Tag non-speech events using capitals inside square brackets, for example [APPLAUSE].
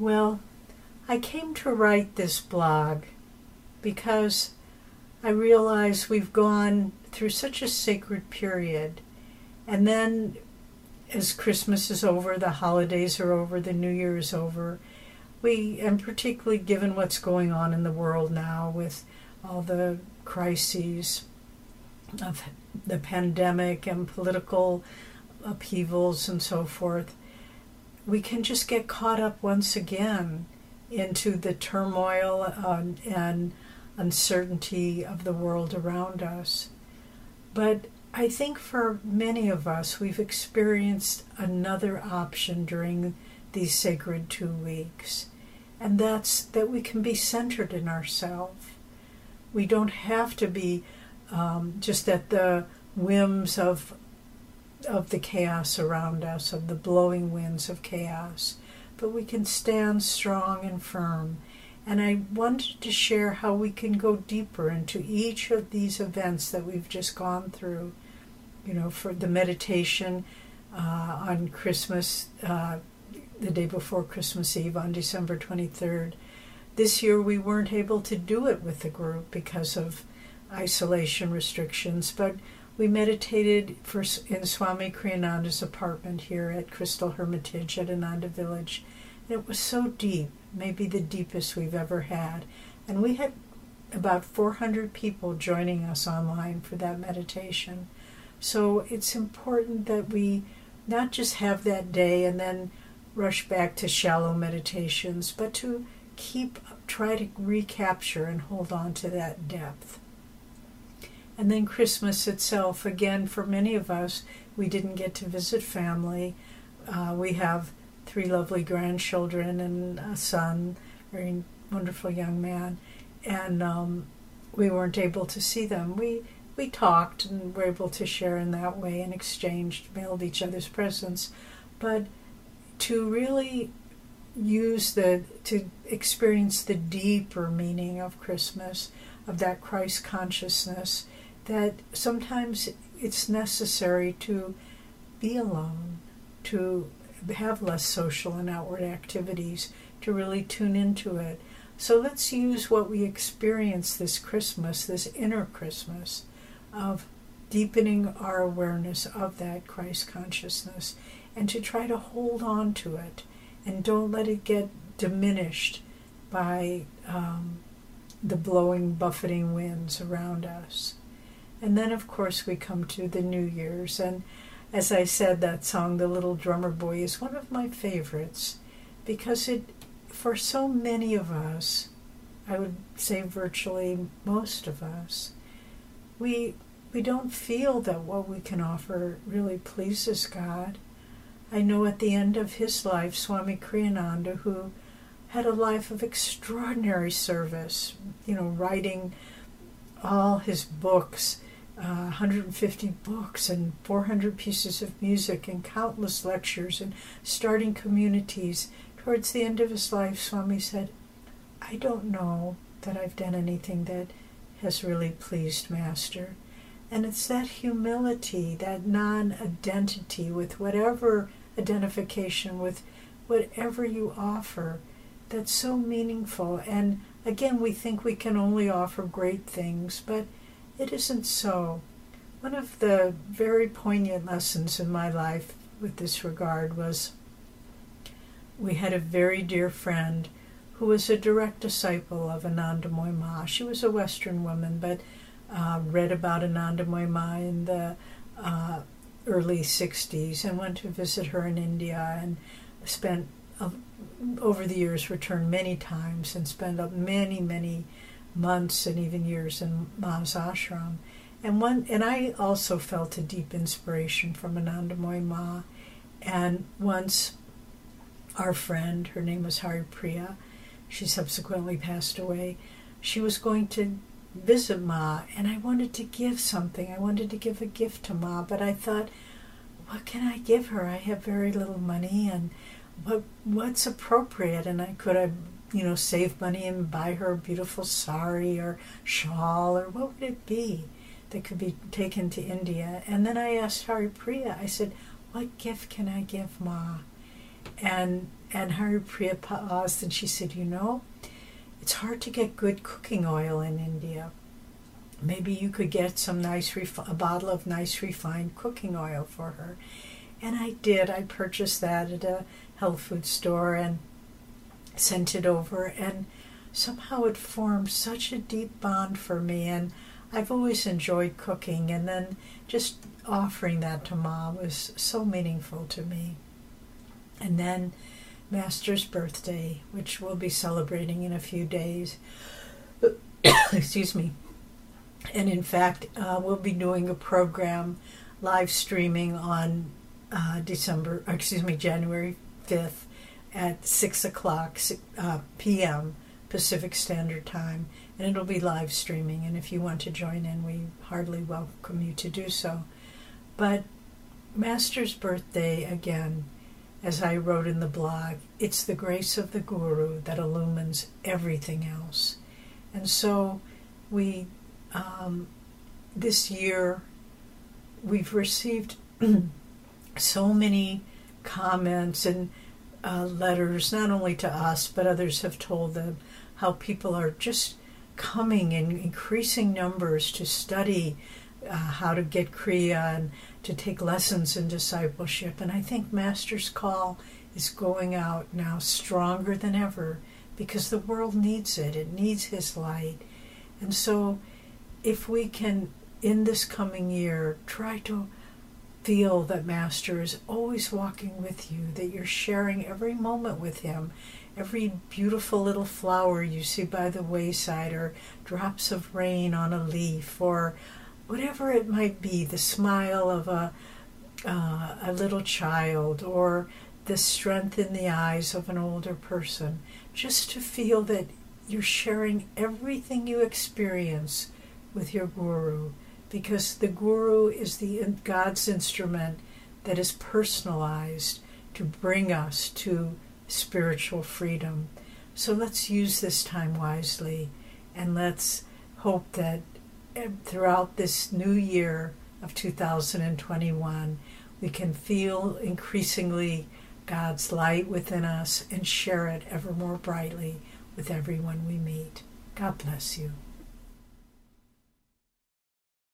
Well, I came to write this blog because I realize we've gone through such a sacred period. And then, as Christmas is over, the holidays are over, the New Year is over, we, and particularly given what's going on in the world now with all the crises of the pandemic and political upheavals and so forth, we can just get caught up once again into the turmoil uh, and uncertainty of the world around us. But I think for many of us, we've experienced another option during these sacred two weeks, and that's that we can be centered in ourselves. We don't have to be um, just at the whims of of the chaos around us, of the blowing winds of chaos, but we can stand strong and firm. And I wanted to share how we can go deeper into each of these events that we've just gone through. You know, for the meditation uh, on Christmas, uh, the day before Christmas Eve on December 23rd. This year we weren't able to do it with the group because of isolation restrictions, but we meditated for, in Swami Kriyananda's apartment here at Crystal Hermitage at Ananda Village. And it was so deep, maybe the deepest we've ever had. And we had about 400 people joining us online for that meditation. So it's important that we not just have that day and then rush back to shallow meditations, but to keep, try to recapture and hold on to that depth. And then Christmas itself, again, for many of us, we didn't get to visit family. Uh, we have three lovely grandchildren and a son, very wonderful young man, and um, we weren't able to see them. We we talked and were able to share in that way and exchanged, mailed each other's presents, but to really use the to experience the deeper meaning of Christmas, of that Christ consciousness that sometimes it's necessary to be alone, to have less social and outward activities, to really tune into it. So let's use what we experience this Christmas, this inner Christmas, of deepening our awareness of that Christ consciousness and to try to hold on to it and don't let it get diminished by um, the blowing, buffeting winds around us. And then, of course, we come to the New Year's. And as I said, that song, The Little Drummer Boy, is one of my favorites because it, for so many of us, I would say virtually most of us, we, we don't feel that what we can offer really pleases God. I know at the end of his life, Swami Kriyananda, who had a life of extraordinary service, you know, writing all his books uh, 150 books and 400 pieces of music and countless lectures and starting communities. Towards the end of his life, Swami said, I don't know that I've done anything that has really pleased Master. And it's that humility, that non identity with whatever identification, with whatever you offer, that's so meaningful. And again, we think we can only offer great things, but it isn't so. One of the very poignant lessons in my life with this regard was we had a very dear friend who was a direct disciple of Anandamoy Ma. She was a Western woman, but uh, read about Anandamoy Ma in the uh, early 60s and went to visit her in India and spent, uh, over the years, returned many times and spent many, many months and even years in Ma's ashram. And one, and I also felt a deep inspiration from Anandamoy Ma. And once, our friend, her name was Hari Priya, she subsequently passed away. She was going to visit Ma, and I wanted to give something. I wanted to give a gift to Ma, but I thought, what can I give her? I have very little money, and what what's appropriate? And I could have you know, save money and buy her a beautiful sari or shawl or what would it be that could be taken to India? And then I asked Hari Priya, I said, what gift can I give Ma? And And Haripriya paused and she said, You know, it's hard to get good cooking oil in India. Maybe you could get some nice, a bottle of nice refined cooking oil for her. And I did. I purchased that at a health food store and sent it over. And somehow it formed such a deep bond for me. And I've always enjoyed cooking. And then just offering that to mom was so meaningful to me. And then Master's birthday, which we'll be celebrating in a few days. [COUGHS] Excuse me. And in fact, uh, we'll be doing a program live streaming on uh, December, excuse me, January 5th at 6 o'clock uh, p.m. Pacific Standard Time. And it'll be live streaming. And if you want to join in, we hardly welcome you to do so. But Master's birthday, again, as I wrote in the blog, it's the grace of the Guru that illumines everything else. And so we, um, this year, we've received [CLEARS THROAT] so many comments and uh, letters, not only to us, but others have told them how people are just coming in increasing numbers to study uh, how to get Kriya and to take lessons in discipleship. And I think Master's Call is going out now stronger than ever because the world needs it. It needs His light. And so, if we can, in this coming year, try to feel that Master is always walking with you, that you're sharing every moment with Him, every beautiful little flower you see by the wayside, or drops of rain on a leaf, or whatever it might be, the smile of a, uh, a little child or the strength in the eyes of an older person, just to feel that you're sharing everything you experience with your guru because the guru is the God's instrument that is personalized to bring us to spiritual freedom. So let's use this time wisely and let's hope that eh, throughout this new year of 2021, we can feel increasingly God's light within us and share it ever more brightly with everyone we meet. God bless you.